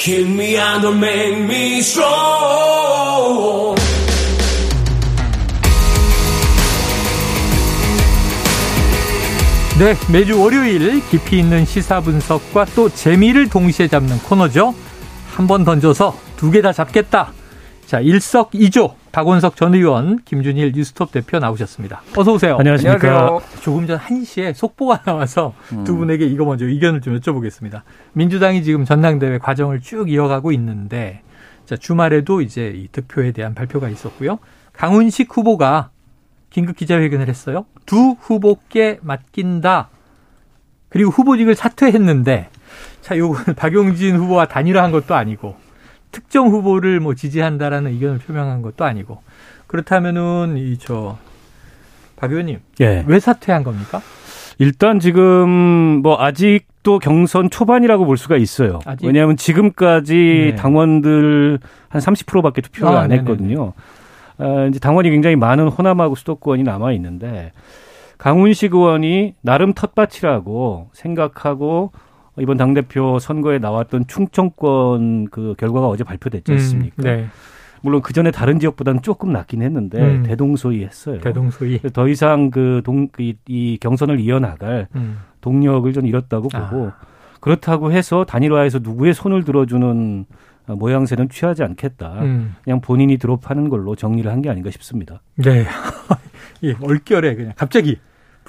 Kill me and don't make me strong. 네, 매주 월요일 깊이 있는 시사 분석과 또 재미를 동시에 잡는 코너죠. 한 번 던져서 두 개 다 잡겠다. 자, 일석이조 박원석 전 의원, 김준일 뉴스톱 대표 나오셨습니다. 어서 오세요. 안녕하십니까. 안녕하세요. 조금 전 1시에 속보가 나와서 음. 두 분에게 이거 먼저 의견을 좀 여쭤보겠습니다. 민주당이 지금 전당대회 과정을 쭉 이어가고 있는데 자, 주말에도 이제 이 득표에 대한 발표가 있었고요. 강훈식 후보가 긴급 기자회견을 했어요. 두 후보께 맡긴다. 그리고 후보직을 사퇴했는데 자, 요건 박용진 후보와 단일화한 것도 아니고 특정 후보를 뭐 지지한다라는 의견을 표명한 것도 아니고 그렇다면은 이 저 박 의원님 예. 왜 사퇴한 겁니까? 일단 지금 뭐 아직도 경선 초반이라고 볼 수가 있어요. 아직? 왜냐하면 지금까지 네. 당원들 한 30%밖에 투표를 아, 안 네네네. 했거든요. 아, 이제 당원이 굉장히 많은 호남하고 수도권이 남아 있는데 강훈식 의원이 나름 텃밭이라고 생각하고 이번 당대표 선거에 나왔던 충청권 그 결과가 어제 발표됐지 않습니까? 음, 네. 물론 그 전에 다른 지역보다는 조금 낫긴 했는데 음. 대동소이 했어요. 대동소이. 더 이상 그 동, 이, 이 경선을 이어나갈 음. 동력을 좀 잃었다고 보고 아. 그렇다고 해서 단일화해서 누구의 손을 들어주는 어, 모양새는 취하지 않겠다. 음. 그냥 본인이 드롭하는 걸로 정리를 한 게 아닌가 싶습니다. 네. 예, 얼결에 그냥 갑자기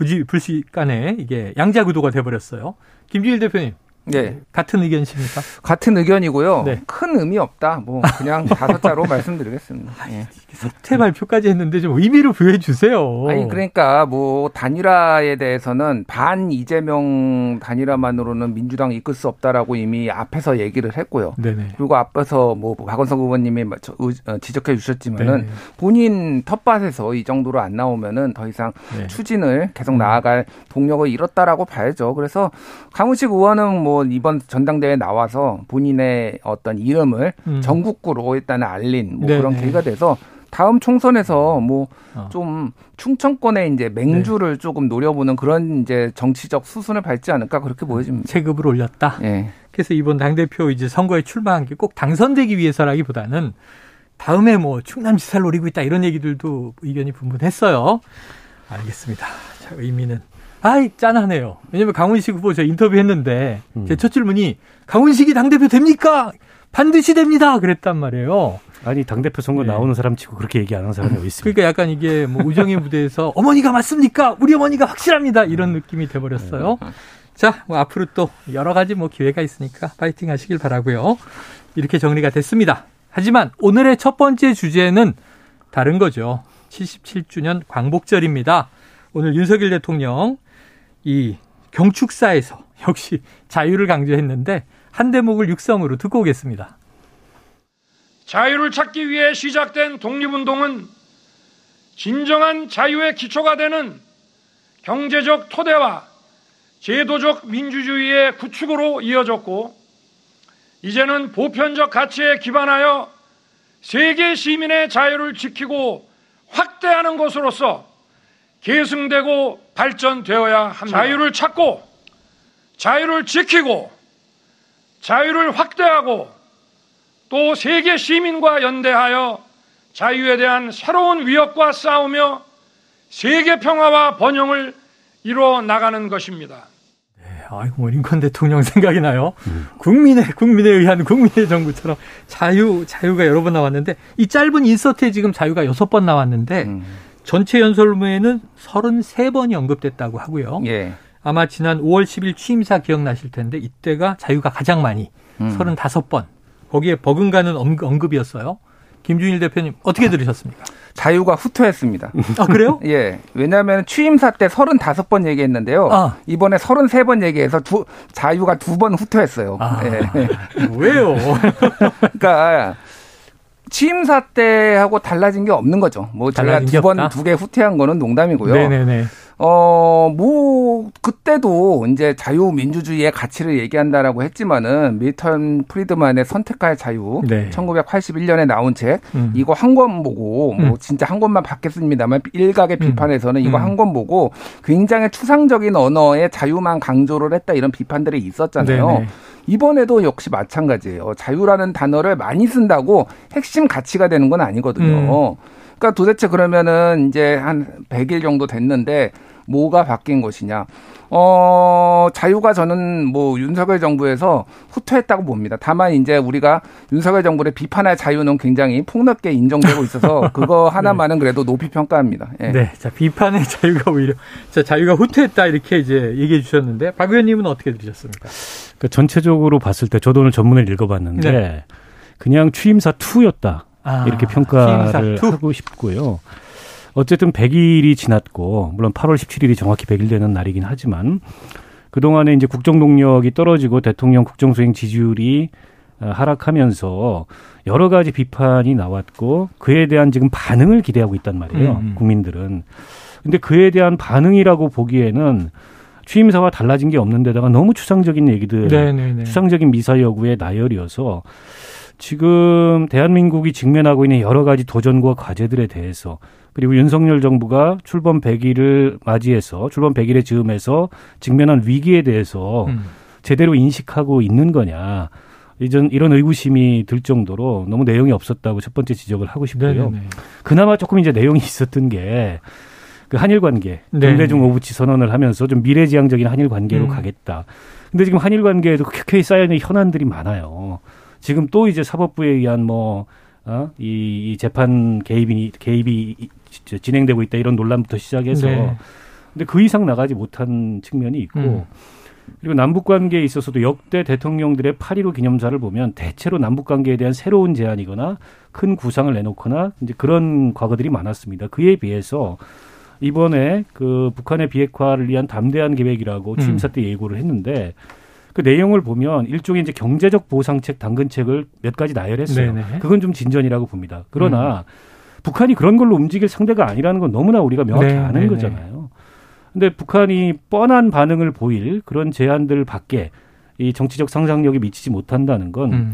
부지 불식간에 이게 양자 구도가 돼 버렸어요. 김주일 대표님 네, 같은 의견이십니까? 같은 의견이고요. 네. 큰 의미 없다. 뭐 그냥 다섯 자로 말씀드리겠습니다. 예. 사퇴 발표까지 했는데 좀 의미를 부여해 주세요. 아니 그러니까 뭐 단일화에 대해서는 반 이재명 단일화만으로는 민주당 이끌 수 없다라고 이미 앞에서 얘기를 했고요. 네네. 그리고 앞에서 뭐 박원석 의원님이 저- 의- 어, 지적해 주셨지만은 네. 본인 텃밭에서 이 정도로 안 나오면은 더 이상 네. 추진을 계속 나아갈 동력을 잃었다라고 봐야죠. 그래서 강훈식 의원은 뭐 이번 전당대회에 나와서 본인의 어떤 이름을 음. 전국구로 일단은 알린 뭐 네, 그런 네. 계기가 돼서 다음 총선에서 뭐 어. 좀 충청권에 이제 맹주를 네. 조금 노려보는 그런 이제 정치적 수순을 밟지 않을까 그렇게 보여집니다. 체급을 올렸다. 예. 그래서 이번 당대표 이제 선거에 출마한 게 꼭 당선되기 위해서라기보다는 다음에 뭐 충남지사를 노리고 있다 이런 얘기들도 의견이 분분했어요. 알겠습니다. 자, 의미는 아이 짠하네요. 왜냐면 강훈식 후보 저 인터뷰했는데 음. 제첫 질문이 강훈식이 당대표 됩니까? 반드시 됩니다. 그랬단 말이에요. 아니 당대표 선거 네. 나오는 사람 치고 그렇게 얘기 안 하는 사람이 어디 있습니까? 그러니까 약간 이게 뭐 우정의 무대에서 어머니가 맞습니까? 우리 어머니가 확실합니다. 이런 느낌이 돼버렸어요. 자, 뭐 앞으로 또 여러 가지 뭐 기회가 있으니까 파이팅 하시길 바라고요. 이렇게 정리가 됐습니다. 하지만 오늘의 첫 번째 주제는 다른 거죠. 77주년 광복절입니다. 오늘 윤석열 대통령 이 경축사에서 역시 자유를 강조했는데 한 대목을 육성으로 듣고 오겠습니다. 자유를 찾기 위해 시작된 독립운동은 진정한 자유의 기초가 되는 경제적 토대와 제도적 민주주의의 구축으로 이어졌고 이제는 보편적 가치에 기반하여 세계 시민의 자유를 지키고 확대하는 것으로서 계승되고 발전되어야 합니다. 자유를 찾고 자유를 지키고 자유를 확대하고 또 세계 시민과 연대하여 자유에 대한 새로운 위협과 싸우며 세계 평화와 번영을 이루어 나가는 것입니다. 아이고, 뭐 링컨 대통령 생각이 나요. 국민의, 국민에 의한 국민의 정부처럼 자유, 자유가 여러 번 나왔는데, 이 짧은 인서트에 지금 자유가 여섯 번 나왔는데, 음. 전체 연설문에는 33번이 언급됐다고 하고요. 예. 아마 지난 5월 10일 취임사 기억나실 텐데, 이때가 자유가 가장 많이, 음. 35번. 거기에 버금가는 언급- 언급이었어요. 김준일 대표님, 어떻게 들으셨습니까? 자유가 후퇴했습니다. 아, 그래요? 예. 왜냐하면 취임사 때 35번 얘기했는데요. 아. 이번에 33번 얘기해서 두, 자유가 두 번 후퇴했어요. 아. 예. 왜요? 그러니까 취임사 때하고 달라진 게 없는 거죠. 뭐 제가 두 번? 두 개 후퇴한 거는 농담이고요. 네네네. 어, 뭐, 그때도 이제 자유민주주의의 가치를 얘기한다라고 했지만은 밀턴 프리드만의 선택할 자유, 네. 1981년에 나온 책, 음. 이거 한 권 보고, 뭐, 음. 진짜 한 권만 받겠습니다만, 일각의 음. 비판에서는 이거 음. 한권 보고 굉장히 추상적인 언어의 자유만 강조를 했다 이런 비판들이 있었잖아요. 네네. 이번에도 역시 마찬가지예요. 자유라는 단어를 많이 쓴다고 핵심 가치가 되는 건 아니거든요. 그러니까 도대체 그러면은 이제 한 100일 정도 됐는데 뭐가 바뀐 것이냐. 어, 자유가 저는 뭐 윤석열 정부에서 후퇴했다고 봅니다. 다만 이제 우리가 윤석열 정부를 비판할 자유는 굉장히 폭넓게 인정되고 있어서 그거 하나만은 그래도 높이 평가합니다. 예. 네. 자, 비판의 자유가 오히려 자, 자유가 후퇴했다 이렇게 이제 얘기해 주셨는데 박 의원님은 어떻게 들으셨습니까? 그 전체적으로 봤을 때 저도 오늘 전문을 읽어봤는데 네. 그냥 취임사 투였다 아, 이렇게 평가를. 하고 싶고요. 어쨌든 100일이 지났고 물론 8월 17일이 정확히 100일 되는 날이긴 하지만 그동안에 이제 국정 동력이 떨어지고 대통령 국정 수행 지지율이 어, 하락하면서 여러 가지 비판이 나왔고 그에 대한 지금 반응을 기대하고 있단 말이에요. 음, 음. 국민들은. 근데 그에 대한 반응이라고 보기에는 취임사와 달라진 게 없는 데다가 너무 추상적인 얘기들 네, 네, 네. 추상적인 미사 여구의 나열이어서 지금 대한민국이 직면하고 있는 여러 가지 도전과 과제들에 대해서 그리고 윤석열 정부가 출범 100일을 맞이해서 출범 100일에 즈음해서 직면한 위기에 대해서 음. 제대로 인식하고 있는 거냐. 이전 이런 의구심이 들 정도로 너무 내용이 없었다고 첫 번째 지적을 하고 싶고요. 네, 네, 네. 그나마 조금 이제 내용이 있었던 게 그 한일 관계, 네. 동대중 오부치 선언을 하면서 좀 미래지향적인 한일 관계로 음. 가겠다. 근데 지금 한일 관계에도 켜켜이 쌓여 있는 현안들이 많아요. 지금 또 이제 사법부에 의한 뭐, 어, 이, 이 재판 개입이, 개입이 진행되고 있다 이런 논란부터 시작해서. 네. 근데 그 이상 나가지 못한 측면이 있고. 음. 그리고 남북 관계에 있어서도 역대 대통령들의 8.15 기념사를 보면 대체로 남북 관계에 대한 새로운 제안이거나 큰 구상을 내놓거나 이제 그런 과거들이 많았습니다. 그에 비해서 이번에 그 북한의 비핵화를 위한 담대한 계획이라고 취임사 때 예고를 했는데 그 내용을 보면 일종의 이제 경제적 보상책, 당근책을 몇 가지 나열했어요. 네네. 그건 좀 진전이라고 봅니다. 그러나 북한이 그런 걸로 움직일 상대가 아니라는 건 너무나 우리가 명확히 네, 아는 네, 네. 거잖아요. 근데 북한이 뻔한 반응을 보일 그런 제안들 밖에 이 정치적 상상력이 미치지 못한다는 건 음.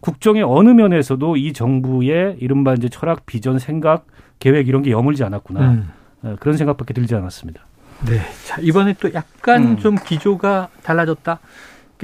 국정의 어느 면에서도 이 정부의 이른바 이제 철학, 비전, 생각, 계획 이런 게 여물지 않았구나. 음. 어, 그런 생각밖에 들지 않았습니다. 네. 자, 이번에 또 약간 음. 좀 기조가 달라졌다.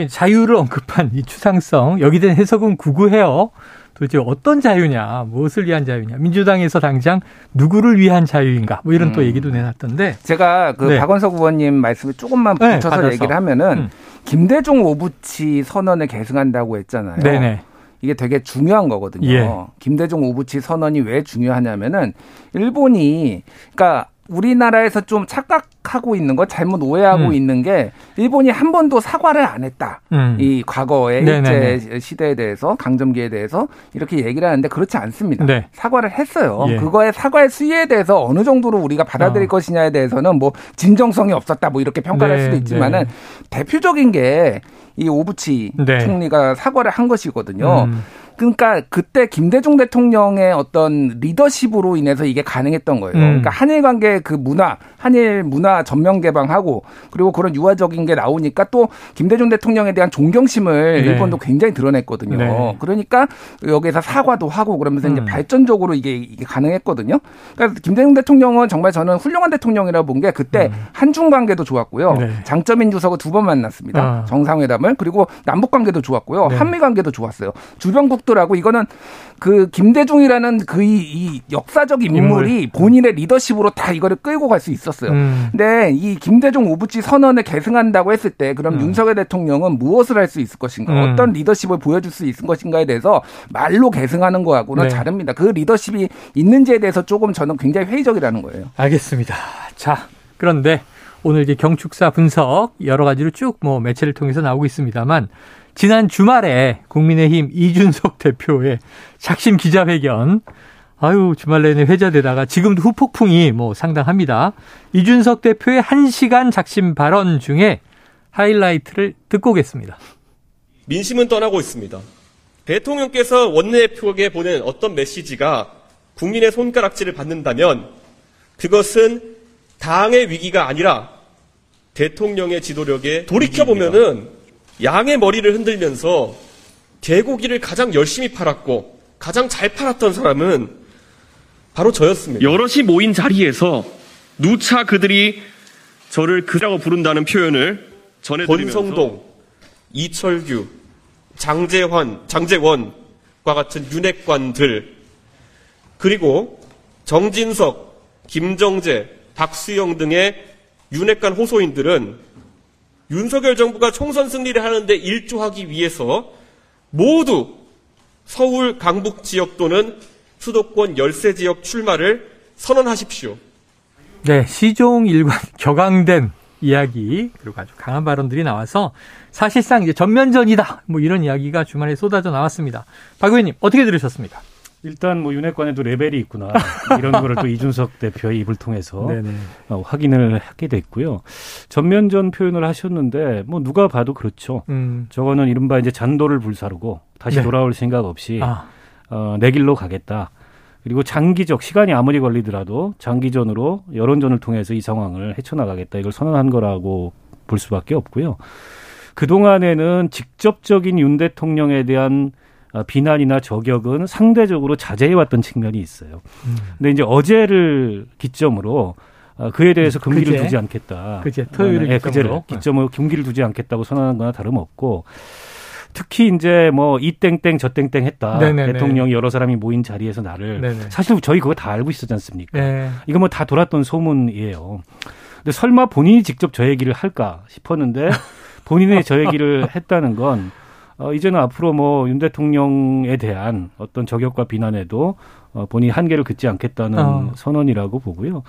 자유를 언급한 이 추상성, 여기 대한 해석은 구구해요. 도대체 어떤 자유냐, 무엇을 위한 자유냐, 민주당에서 당장 누구를 위한 자유인가, 뭐 이런 또 음. 얘기도 내놨던데. 제가 그 네. 박원석 의원님 말씀에 조금만 네, 붙여서 받아서. 얘기를 하면은 음. 김대중 오부치 선언을 계승한다고 했잖아요. 네네. 이게 되게 중요한 거거든요. 예. 김대중 오부치 선언이 왜 중요하냐면은 일본이 그러니까 우리나라에서 좀 착각하고 있는 거 잘못 오해하고 음. 있는 게 일본이 한 번도 사과를 안 했다. 음. 이 과거의 네네네. 일제 시대에 대해서 강점기에 대해서 이렇게 얘기를 하는데 그렇지 않습니다. 네. 사과를 했어요. 예. 그거의 사과의 수위에 대해서 어느 정도로 우리가 받아들일 어. 것이냐에 대해서는 뭐 진정성이 없었다 뭐 이렇게 평가할 네, 수도 있지만은 네. 대표적인 게 이 오부치 네. 총리가 사과를 한 것이거든요. 음. 그러니까 그때 김대중 대통령의 어떤 리더십으로 인해서 이게 가능했던 거예요. 음. 그러니까 한일 관계 그 문화, 한일 문화 전면 개방하고 그리고 그런 유화적인 게 나오니까 또 김대중 대통령에 대한 존경심을 네. 일본도 굉장히 드러냈거든요. 네. 그러니까 여기서 사과도 하고 그러면서 이제 음. 발전적으로 이게, 이게 가능했거든요. 그러니까 김대중 대통령은 정말 저는 훌륭한 대통령이라고 본 게 그때 한중 관계도 좋았고요. 음. 네. 장점인 주석을 두 번 만났습니다. 아. 정상회담을 그리고 남북 관계도 좋았고요. 네. 한미 관계도 좋았어요. 주변국 들하고 이거는 그 김대중이라는 그이 이 역사적 인물이 본인의 리더십으로 다 이거를 끌고 갈 수 있었어요. 음. 근데 이 김대중 오부치 선언을 계승한다고 했을 때 그럼 음. 윤석열 대통령은 무엇을 할 수 있을 것인가? 음. 어떤 리더십을 보여줄 수 있을 것인가에 대해서 말로 계승하는 거하고는 네. 다릅니다. 그 리더십이 있는지에 대해서 조금 저는 굉장히 회의적이라는 거예요. 알겠습니다. 자, 그런데 오늘 이제 경축사 분석 여러 가지로 쭉 뭐 매체를 통해서 나오고 있습니다만 지난 주말에 국민의힘 이준석 대표의 작심 기자회견 아유 주말 내내 회자되다가 지금도 후폭풍이 뭐 상당합니다. 이준석 대표의 1시간 작심 발언 중에 하이라이트를 듣고 오겠습니다. 민심은 떠나고 있습니다. 대통령께서 원내대표에게 보낸 어떤 메시지가 국민의 손가락질을 받는다면 그것은 당의 위기가 아니라 대통령의 지도력에 돌이켜보면은 양의 머리를 흔들면서 개고기를 가장 열심히 팔았고 가장 잘 팔았던 사람은 바로 저였습니다. 여럿이 모인 자리에서 누차 그들이 저를 그라고 부른다는 표현을 전해드리면서 권성동, 이철규, 장재환, 장재원과 같은 윤핵관들, 그리고 정진석, 김정재, 박수영 등의 윤핵관 호소인들은 윤석열 정부가 총선 승리를 하는데 일조하기 위해서 모두 서울 강북 지역 또는 수도권 열세 지역 출마를 선언하십시오. 네, 시종 일관 격앙된 이야기 그리고 아주 강한 발언들이 나와서 사실상 이제 전면전이다 뭐 이런 이야기가 주말에 쏟아져 나왔습니다. 박 의원님 어떻게 들으셨습니까? 일단 뭐 윤핵관에도 레벨이 있구나 이런 거를 또 이준석 대표의 입을 통해서. 어, 확인을 하게 됐고요. 전면전 표현을 하셨는데 뭐 누가 봐도 그렇죠. 음, 저거는 이른바 이제 잔도를 불사르고 다시 네. 돌아올 생각 없이 아, 어, 내 길로 가겠다. 그리고 장기적 시간이 아무리 걸리더라도 장기전으로 여론전을 통해서 이 상황을 헤쳐나가겠다. 이걸 선언한 거라고 볼 수밖에 없고요. 그 동안에는 직접적인 윤 대통령에 대한 어, 비난이나 저격은 상대적으로 자제해왔던 측면이 있어요. 음. 근데 이제 어제를 기점으로 어, 그에 대해서 금기를 그제? 두지 않겠다. 그제 토요일을 예, 기점으로. 그제를 기점으로 금기를 두지 않겠다고 선언한 거나 다름없고 특히 이제 뭐 이 땡땡 저 땡땡 했다. 네네네. 대통령이 여러 사람이 모인 자리에서 나를 네네. 사실 저희 그거 다 알고 있었지 않습니까? 네. 이거 뭐 다 돌았던 소문이에요. 근데 설마 본인이 직접 저 얘기를 할까 싶었는데 본인이 저 얘기를 했다는 건 어, 이제는 앞으로 뭐 윤 대통령에 대한 어떤 저격과 비난에도 어, 본인이 한계를 긋지 않겠다는 어. 선언이라고 보고요.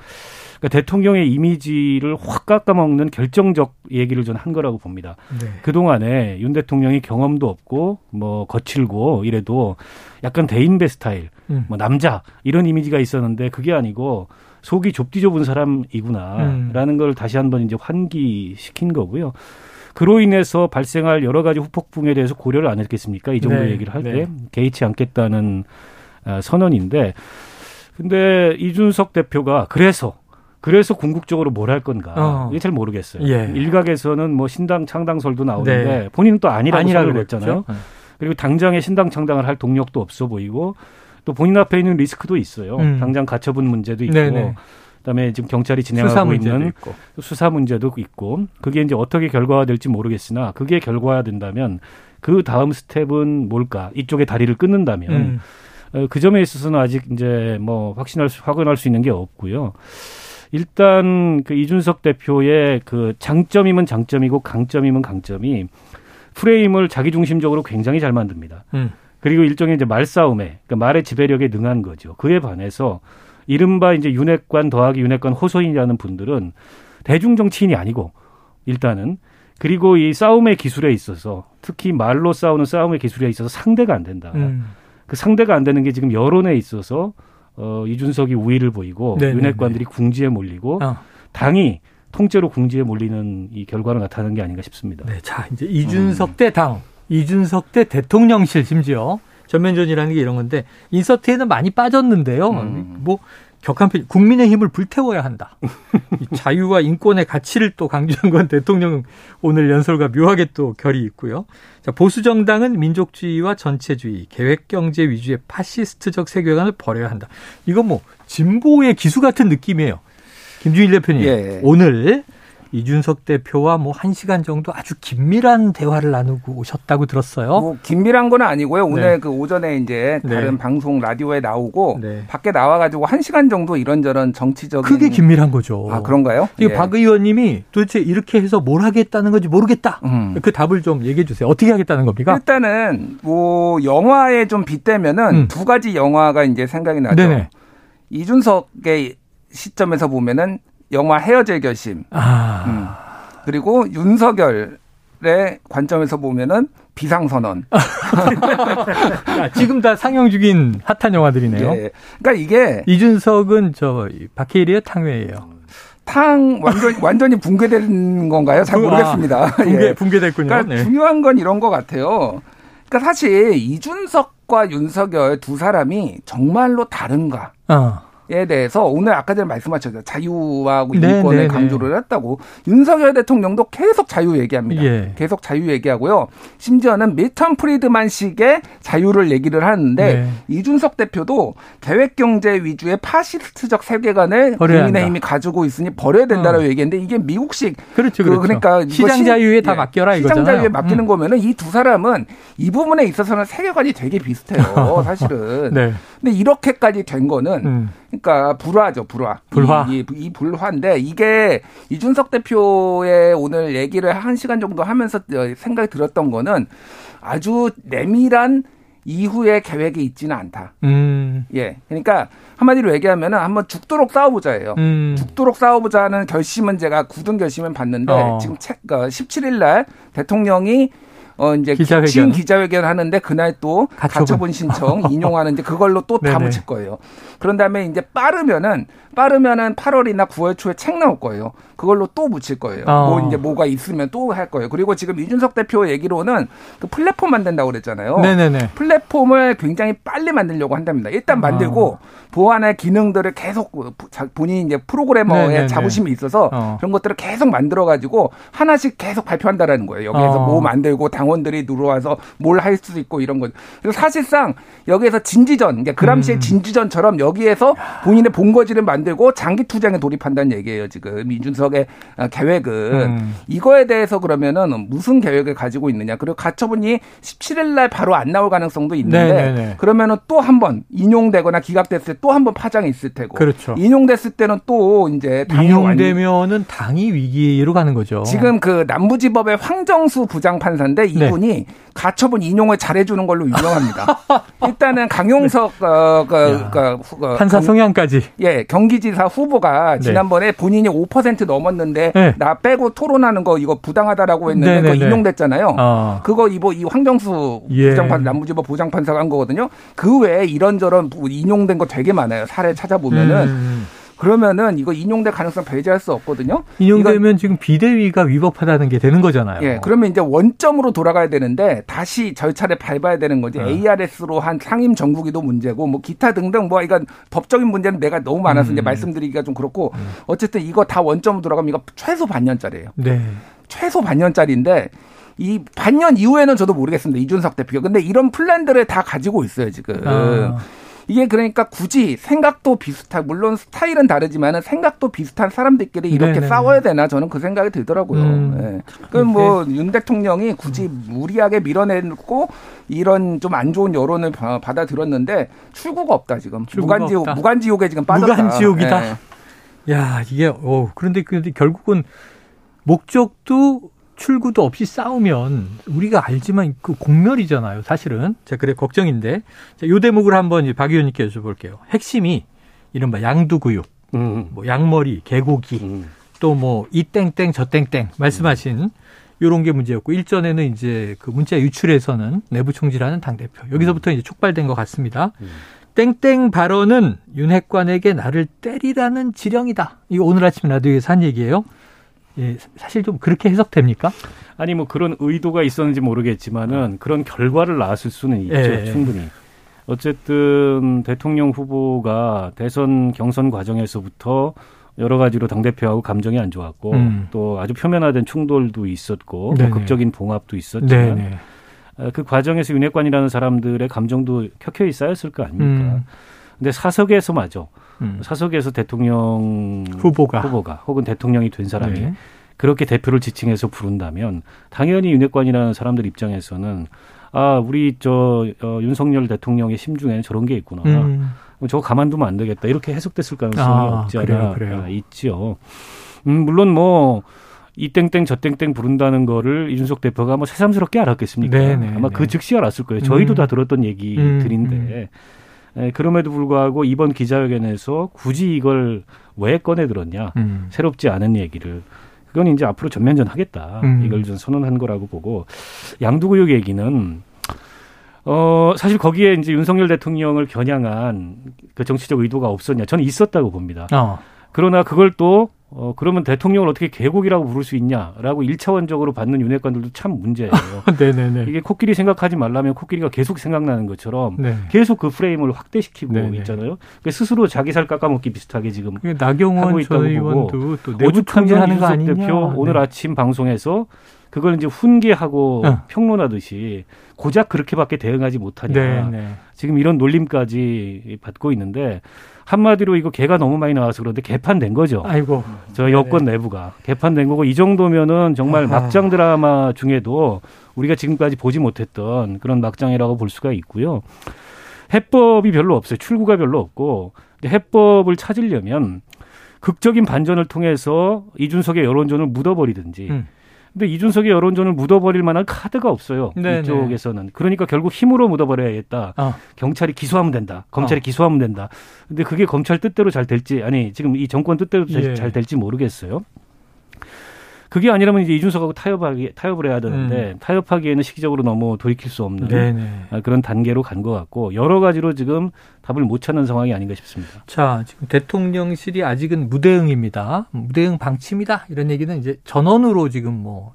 그러니까 대통령의 이미지를 확 깎아먹는 결정적 얘기를 저는 한 거라고 봅니다. 네. 그동안에 윤 대통령이 경험도 없고 뭐 거칠고 이래도 약간 대인배 스타일, 음. 뭐 남자 이런 이미지가 있었는데 그게 아니고 속이 좁디 좁은 사람이구나라는 음. 걸 다시 한번 이제 환기시킨 거고요. 그로 인해서 발생할 여러 가지 후폭풍에 대해서 고려를 안 했겠습니까? 이 정도 네, 얘기를 할때 네. 개의치 않겠다는 아, 선언인데 근데 이준석 대표가 그래서 그래서 궁극적으로 뭘 할 건가 어. 이게 잘 모르겠어요. 예. 일각에서는 뭐 신당 창당설도 나오는데 네. 본인은 또 아니라고 아니라고 했잖아요. 그랬죠. 그리고 당장에 신당 창당을 할 동력도 없어 보이고 또 본인 앞에 있는 리스크도 있어요. 음. 당장 가처분 문제도 있고 네네. 그다음에 지금 경찰이 수사 진행하고 문제도 있는 있고. 수사 문제도 있고 그게 이제 어떻게 결과가 될지 모르겠으나 그게 결과가 된다면 그 다음 스텝은 뭘까? 이쪽에 다리를 끊는다면 음. 어, 그 점에 있어서는 아직 이제 뭐 확신할 수, 확언할 수 있는 게 없고요. 일단 그 이준석 대표의 그 장점이면 장점이고 강점이면 강점이 프레임을 자기 중심적으로 굉장히 잘 만듭니다. 음. 그리고 일종의 이제 말싸움에 그러니까 말의 지배력에 능한 거죠. 그에 반해서 이른바 이제 윤핵관 더하기 윤핵관 호소인이라는 분들은 대중 정치인이 아니고 일단은 그리고 이 싸움의 기술에 있어서 특히 말로 싸우는 싸움의 기술에 있어서 상대가 안 된다. 음. 그 상대가 안 되는 게 지금 여론에 있어서 어 이준석이 우위를 보이고 네네네. 윤핵관들이 궁지에 몰리고 어. 당이 통째로 궁지에 몰리는 이 결과로 나타나는 게 아닌가 싶습니다. 네, 자 이제 이준석 대 당, 이준석 대 대통령실 심지어 전면전이라는 게 이런 건데 인서트에는 많이 빠졌는데요. 음. 뭐 격한 편, 국민의 힘을 불태워야 한다. 이 자유와 인권의 가치를 또 강조한 건 대통령 오늘 연설과 묘하게 또 결이 있고요. 자, 보수 정당은 민족주의와 전체주의, 계획 경제 위주의 파시스트적 세계관을 버려야 한다. 이건 뭐 진보의 기수 같은 느낌이에요. 김준일 대표님, 예. 오늘 이준석 대표와 뭐한 시간 정도 아주 긴밀한 대화를 나누고 오셨다고 들었어요. 뭐 긴밀한 건 아니고요. 오늘 네. 그 오전에 이제 네. 다른 방송 라디오에 나오고 네. 밖에 나와 가지고 한 시간 정도 이런저런 정치적인 크게 긴밀한 거죠. 아 그런가요? 예. 박 의원님이 도대체 이렇게 해서 뭘 하겠다는 건지 모르겠다. 음. 그 답을 좀 얘기해 주세요. 어떻게 하겠다는 겁니까? 일단은 뭐 영화에 좀 빗대면은 음. 두 가지 영화가 이제 생각이 나죠. 네네. 이준석의 시점에서 보면은 영화 헤어질 결심. 아, 음. 그리고 윤석열의 관점에서 보면은 비상선언. 아, 지금 다 상영 중인 핫한 영화들이네요. 예. 그러니까 이게 이준석은 저 박해일이에요, 탕웨예요. 탕 완전 완전히 붕괴된 건가요? 잘 그, 아, 모르겠습니다. 붕괴 예. 붕괴됐군요. 그러니까 네. 중요한 건 이런 것 같아요. 그러니까 사실 이준석과 윤석열 두 사람이 정말로 다른가? 어. 에 대해서 오늘 아까 전에 말씀하셨죠. 자유와 네, 인권을 네, 강조를 했다고. 윤석열 대통령도 계속 자유 얘기합니다. 예. 계속 자유 얘기하고요. 심지어는 밀턴 프리드만식의 자유를 얘기를 하는데 네. 이준석 대표도 계획 경제 위주의 파시스트적 세계관을 국민의힘이 가지고 있으니 버려야 된다라고 얘기했는데 이게 미국식 그렇죠, 그 그렇죠. 그 러니까 이거 시장 시- 자유에 다 예, 맡겨라 시장 이거잖아요. 자유에 맡기는 음. 거면은 이 두 사람은 이 부분에 있어서는 세계관이 되게 비슷해요. 사실은. 네. 근데 이렇게까지 된 거는 음. 그러니까 불화죠, 불화. 불화. 이, 이, 이 불화인데 이게 이준석 대표의 오늘 얘기를 한 시간 정도 하면서 어, 생각이 들었던 거는 아주 내밀한 이후의 계획이 있지는 않다. 음. 예. 그러니까 한마디로 얘기하면은 한번 죽도록 싸워보자예요. 음. 죽도록 싸워보자는 결심은 제가 굳은 결심은 봤는데 어. 지금 책, 어, 17일 날 대통령이 어 이제 기자회견. 진 기자회견 하는데 그날 또 가처분. 가처분 신청 인용하는데 그걸로 또다 네네. 묻힐 거예요. 그런 다음에 이제 빠르면은 빠르면은 8월이나 9월 초에 책 나올 거예요. 그걸로 또 묻힐 거예요. 어. 뭐 이제 뭐가 있으면 또 할 거예요. 그리고 지금 이준석 대표 얘기로는 그 플랫폼 만든다고 그랬잖아요. 네네네. 플랫폼을 굉장히 빨리 만들려고 한답니다. 일단 만들고 보안의 기능들을 계속 자- 본인이 이제 프로그래머의 네네네. 자부심이 있어서 어. 그런 것들을 계속 만들어 가지고 하나씩 계속 발표한다라는 거예요. 여기에서 어. 뭐 만들고 당원들이 들어와서 뭘 할수 있고 이런 거. 그래서 사실상 여기에서 진지전, 그러니까 음. 그람시의 진지전처럼 여기에서 본인의 본거지를 만들고 장기 투쟁에 돌입한다는 얘기예요. 지금 이준석의 아, 계획은 음. 이거에 대해서 그러면은 무슨 계획을 가지고 있느냐. 그리고 가처분이 17일 날 바로 안 나올 가능성도 있는데 네네네. 그러면은 또 한 번 인용되거나 기각됐을 때또 한 번 파장이 있을 테고 그렇죠. 인용됐을 때는 또 이제 당이 완- 인용되면은 당이 위기로 가는 거죠. 지금 그 남부지법의 황정수 부장 판사인데 이분이 네. 가처분 인용을 잘해주는 걸로 유명합니다. 일단은 강용석 어, 그, 야. 그, 후- 어, 판사 경- 성향까지. 예, 경기지사 후보가 네. 지난번에 본인이 5% 넘었는데 네. 나 빼고 토론하는 거 이거 부당하다라고 했는데 네네네. 인용됐잖아요. 어. 그거 이거 이 황정수 예. 부장판 남부지법 부장판사가 한 거거든요. 그 외에 이런저런 부- 인용된 거 되게 많아요. 사례 찾아보면은 음. 그러면은 이거 인용될 가능성 배제할 수 없거든요. 인용되면 지금 비대위가 위법하다는 게 되는 거잖아요. 예, 그러면 이제 원점으로 돌아가야 되는데 다시 절차를 밟아야 되는 거지. 어. ARS로 한 상임 정국이도 문제고 뭐 기타 등등 뭐 이건 법적인 문제는 내가 너무 많아서 음. 이제 말씀드리기가 좀 그렇고 어쨌든 이거 다 원점으로 돌아가면 이거 최소 반년짜리예요. 네. 최소 반년짜리인데 이 반년 이후에는 저도 모르겠습니다. 이준석 대표가. 근데 이런 플랜들을 다 가지고 있어요, 지금. 아. 이게 그러니까 굳이 생각도 비슷한 물론 스타일은 다르지만은 생각도 비슷한 사람들끼리 이렇게 네네네. 싸워야 되나 저는 그 생각이 들더라고요. 음. 예. 그뭐윤 대통령이 굳이 무리하게 밀어내고 이런 좀 안 좋은 여론을 바- 받아들였는데 출구가 없다 지금. 출구가 무간지옥 없다. 무간지옥에 지금 빠졌다. 무간지옥이다. 예. 야, 이게 어 그런데 근데 결국은 목적도 출구도 없이 싸우면 우리가 알지만 그 공멸이잖아요, 사실은. 자, 그래 걱정인데. 자, 요 대목을 한번 이제 박 의원님께 여쭤볼게요. 핵심이 이른바 양두구육, 음. 뭐 양머리, 개고기, 음. 또뭐 이 땡땡 저 땡땡 말씀하신 요런 게 문제였고 일전에는 이제 그 문자 유출에서는 내부 총질하는 당 대표 여기서부터 이제 촉발된 것 같습니다. 땡땡 발언은 윤핵관에게 나를 때리라는 지령이다. 이거 오늘 아침 라디오에서 한 얘기예요. 예, 사실 좀 그렇게 해석됩니까? 아니 뭐 그런 의도가 있었는지 모르겠지만은 그런 결과를 낳았을 수는 있죠 예. 충분히. 어쨌든 대통령 후보가 대선 경선 과정에서부터 여러 가지로 당 대표하고 감정이 안 좋았고 음. 또 아주 표면화된 충돌도 있었고 뭐 네네. 극적인 봉합도 있었지만 네네. 어, 그 과정에서 윤핵관이라는 사람들의 감정도 켜켜이 쌓였을 거 아닙니까? 음. 근데 사석에서마저 음. 사석에서 대통령 후보가. 후보가 혹은 대통령이 된 사람이 네. 그렇게 대표를 지칭해서 부른다면 당연히 윤핵관이라는 사람들 입장에서는 아 우리 저 어, 윤석열 대통령의 심중에는 저런 게 있구나. 음. 저거 가만두면 안 되겠다. 이렇게 해석됐을 가능성이 아, 없지 그래요, 않아 그래요. 아, 있지요. 음, 물론 뭐. 이 땡땡 저 땡땡 부른다는 거를 이준석 대표가 뭐 새삼스럽게 알았겠습니까? 네네, 아마 네. 그 즉시 알았을 거예요. 저희도 음. 다 들었던 얘기들인데 음, 에, 그럼에도 불구하고 이번 기자회견에서 굳이 이걸 왜 꺼내 들었냐? 음. 새롭지 않은 얘기를 그건 이제 앞으로 전면전 하겠다. 음. 이걸 좀 선언한 거라고 보고 양두구역 얘기는 어 사실 거기에 이제 윤석열 대통령을 겨냥한 그 정치적 의도가 없었냐? 저는 있었다고 봅니다. 어. 그러나 그걸 또 어, 그러면 대통령을 어떻게 개국이라고 부를 수 있냐라고 일차원적으로 받는 윤핵관들도 참 문제예요. 네네네. 이게 코끼리 생각하지 말라면 코끼리가 계속 생각나는 것처럼 네. 계속 그 프레임을 확대시키고 네네. 있잖아요. 그러니까 스스로 자기 살 깎아먹기 비슷하게 지금 그게 하고 나경원 있다고 내부 오죽하면 이준석 아니냐. 대표 오늘 네. 아침 방송에서 그걸 이제 훈계하고 어. 평론하듯이 고작 그렇게밖에 대응하지 못하냐. 네, 네. 지금 이런 놀림까지 받고 있는데 한마디로 이거 개가 너무 많이 나와서 그런데 개판된 거죠. 아이고. 저 여권 내부가 개판된 거고 이 정도면은 정말 아하. 막장 드라마 중에도 우리가 지금까지 보지 못했던 그런 막장이라고 볼 수가 있고요. 해법이 별로 없어요. 출구가 별로 없고 근데 해법을 찾으려면 극적인 반전을 통해서 이준석의 여론전을 묻어버리든지. 음. 근데 이준석의 여론전을 묻어버릴 만한 카드가 없어요. 네네. 이쪽에서는. 그러니까 결국 힘으로 묻어버려야겠다. 아. 경찰이 기소하면 된다. 검찰이 어. 기소하면 된다. 근데 그게 검찰 뜻대로 잘 될지 아니 지금 이 정권 뜻대로 잘- 예. 잘 될지 모르겠어요. 그게 아니라면 이제 이준석하고 타협하기 타협을 해야 되는데 타협하기에는 시기적으로 너무 돌이킬 수 없는 음. 네네. 아, 그런 단계로 간 것 같고 여러 가지로 지금 답을 못 찾는 상황이 아닌가 싶습니다. 자, 지금 대통령실이 아직은 무대응입니다. 무대응 방침이다. 이런 얘기는 이제 전원으로 지금 뭐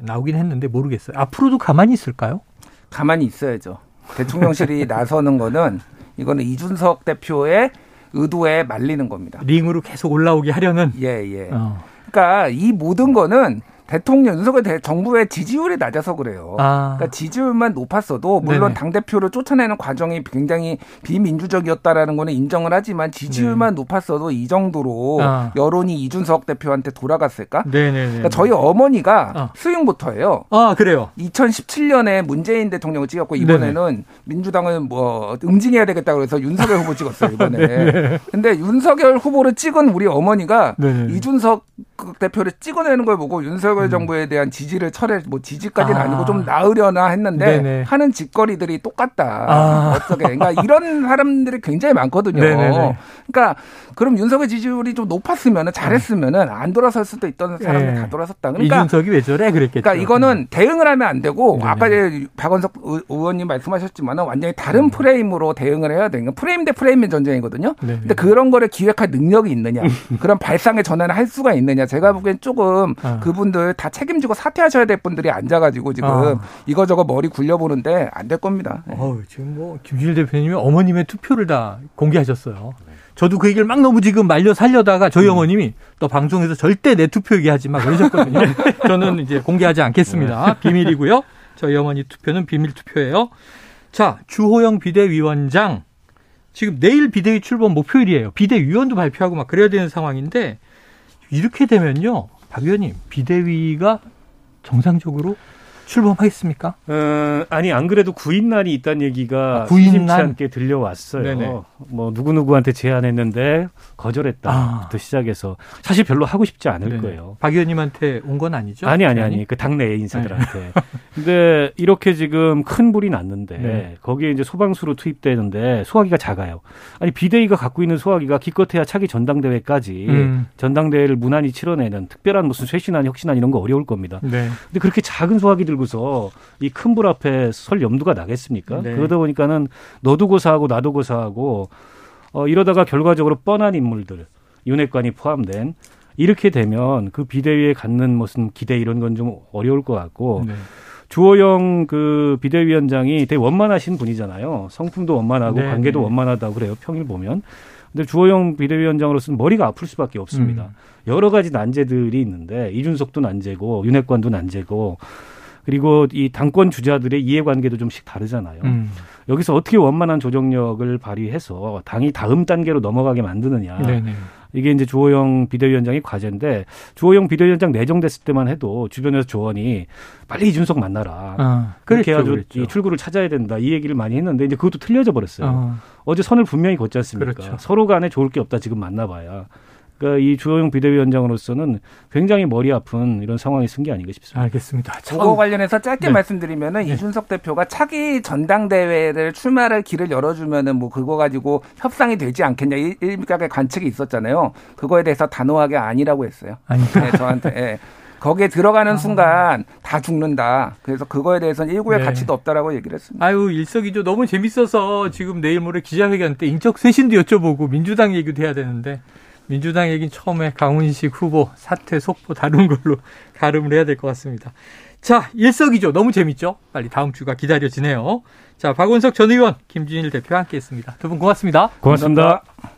나오긴 했는데 모르겠어요. 앞으로도 가만히 있을까요? 가만히 있어야죠. 대통령실이 나서는 거는 이거는 이준석 대표의 의도에 말리는 겁니다. 링으로 계속 올라오게 하려는. 예, 예. 어. 그러니까 이 모든 거는 대통령 윤석열 대- 정부의 지지율이 낮아서 그래요. 아. 그러니까 지지율만 높았어도 물론 네네. 당 대표를 쫓아내는 과정이 굉장히 비민주적이었다라는 거는 인정을 하지만 지지율만 높았어도 이 정도로 네. 아. 여론이 이준석 대표한테 돌아갔을까? 네네네. 그러니까 저희 어머니가 어. 수용부터예요. 아, 그래요. 2017년에 문재인 대통령을 찍었고 이번에는 민주당은 뭐 응징해야 되겠다고 해서 윤석열 후보 찍었어요 이번에. 근데 윤석열 후보를 찍은 우리 어머니가 네네. 이준석 그 대표를 찍어내는 걸 보고 윤석열 정부에 대한 지지를 철회 뭐 지지까지는 아. 아. 니고좀 나으려나 했는데 네네. 하는 짓거리들이 똑같다. 아. 어떻게? 그러니까 이런 사람들이 굉장히 많거든요. 네네네. 그러니까 그럼 윤석열 지지율이 좀 높았으면은 잘했으면은 안 돌아설 수도 있던 사람들 네. 다 돌아섰다. 그러니까 이준석이 왜 저래? 그랬겠죠. 그러니까 이거는 대응을 하면 안 되고 네네. 아까 이제 박원석 의- 의원님 말씀하셨지만은 완전히 다른 음. 프레임으로 대응을 해야 되는 프레임 대 프레임의 전쟁이거든요. 네네. 근데 그런 거를 기획할 능력이 있느냐, 그런 발상의 전환을 할 수가 있느냐. 제가 보기엔 조금 아. 그분들 다 책임지고 사퇴하셔야 될 분들이 앉아가지고 지금 아. 이거저거 머리 굴려보는데 안 될 겁니다. 네. 어우, 지금 뭐 김준일 대표님이 어머님의 투표를 다 공개하셨어요. 저도 그 얘기를 막 너무 지금 말려 살려다가 저희 어머님이 또 방송에서 절대 내 투표 얘기하지 마 그러셨거든요. 저는 이제 공개하지 않겠습니다. 비밀이고요. 저희 어머니 투표는 비밀 투표예요. 자, 주호영 비대위원장 지금 내일 비대위 출범 목표일이에요. 비대위원도 발표하고 막 그래야 되는 상황인데 이렇게 되면요, 박 의원님 비대위가 정상적으로 출범하겠습니까? 어, 아니 안 그래도 구인난이 있다는 얘기가 아, 구인난? 심치 않게 들려왔어요. 네네. 뭐 누구 누구한테 제안했는데 거절했다부터 아. 시작해서 사실 별로 하고 싶지 않을 네네. 거예요. 박 의원님한테 온 건 아니죠? 아니 아니 아니 그 당내 인사들한테. 근데 이렇게 지금 큰 불이 났는데 네. 거기에 이제 소방수로 투입되는데 소화기가 작아요. 아니 비대위가 갖고 있는 소화기가 기껏해야 차기 전당대회까지 음. 전당대회를 무난히 치러내는 특별한 무슨 쇄신안 혁신안 이런 거 어려울 겁니다. 네. 근데 그렇게 작은 소화기 들 고서 이 큰 불 앞에 설 염두가 나겠습니까? 네. 그러다 보니까는 너도 고사하고 나도 고사하고 어, 이러다가 결과적으로 뻔한 인물들 윤핵관이 포함된 이렇게 되면 그 비대위에 갖는 무슨 기대 이런 건 좀 어려울 것 같고 네. 주호영 그 비대위원장이 되게 원만하신 분이잖아요. 성품도 원만하고 네, 관계도 네. 원만하다고 그래요. 평일 보면. 근데 주호영 비대위원장으로서는 머리가 아플 수밖에 없습니다. 음. 여러 가지 난제들이 있는데 이준석도 난제고 윤핵관도 난제고 그리고 이 당권 주자들의 이해관계도 좀씩 다르잖아요. 음. 여기서 어떻게 원만한 조정력을 발휘해서 당이 다음 단계로 넘어가게 만드느냐. 네네. 이게 이제 주호영 비대위원장의 과제인데 주호영 비대위원장 내정됐을 때만 해도 주변에서 조언이 빨리 이준석 만나라. 아, 그렇게 그랬죠, 해가지고 그랬죠. 이 출구를 찾아야 된다. 이 얘기를 많이 했는데 이제 그것도 틀려져 버렸어요. 어. 어제 선을 분명히 걷지 않습니까? 그렇죠. 서로 간에 좋을 게 없다. 지금 만나봐야. 그러니까 이 주호영 비대위원장으로서는 굉장히 머리 아픈 이런 상황이 쓴 게 아닌가 싶습니다. 알겠습니다. 그거 관련해서 짧게 네. 말씀드리면은 이준석 대표가 차기 전당대회를 출마를 길을 열어주면은 뭐 그거 가지고 협상이 되지 않겠냐 일- 일각의 관측이 있었잖아요. 그거에 대해서 단호하게 아니라고 했어요. 아니, 네, 저한테. 예. 거기에 들어가는 순간 다 죽는다. 그래서 그거에 대해서는 일구의 네. 가치도 없다라고 얘기를 했습니다. 아유 일석이조 너무 재밌어서 지금 내일 모레 기자회견 때 인적 쇄신도 여쭤보고 민주당 얘기도 해야 되는데 민주당 얘기는 처음에 강훈식 후보 사퇴 속보 다룬 걸로 가름을 해야 될 것 같습니다. 자, 일석이조 너무 재밌죠? 빨리 다음 주가 기다려지네요. 자, 박원석 전 의원, 김준일 대표 함께 했습니다. 두 분 고맙습니다. 고맙습니다. 감사합니다.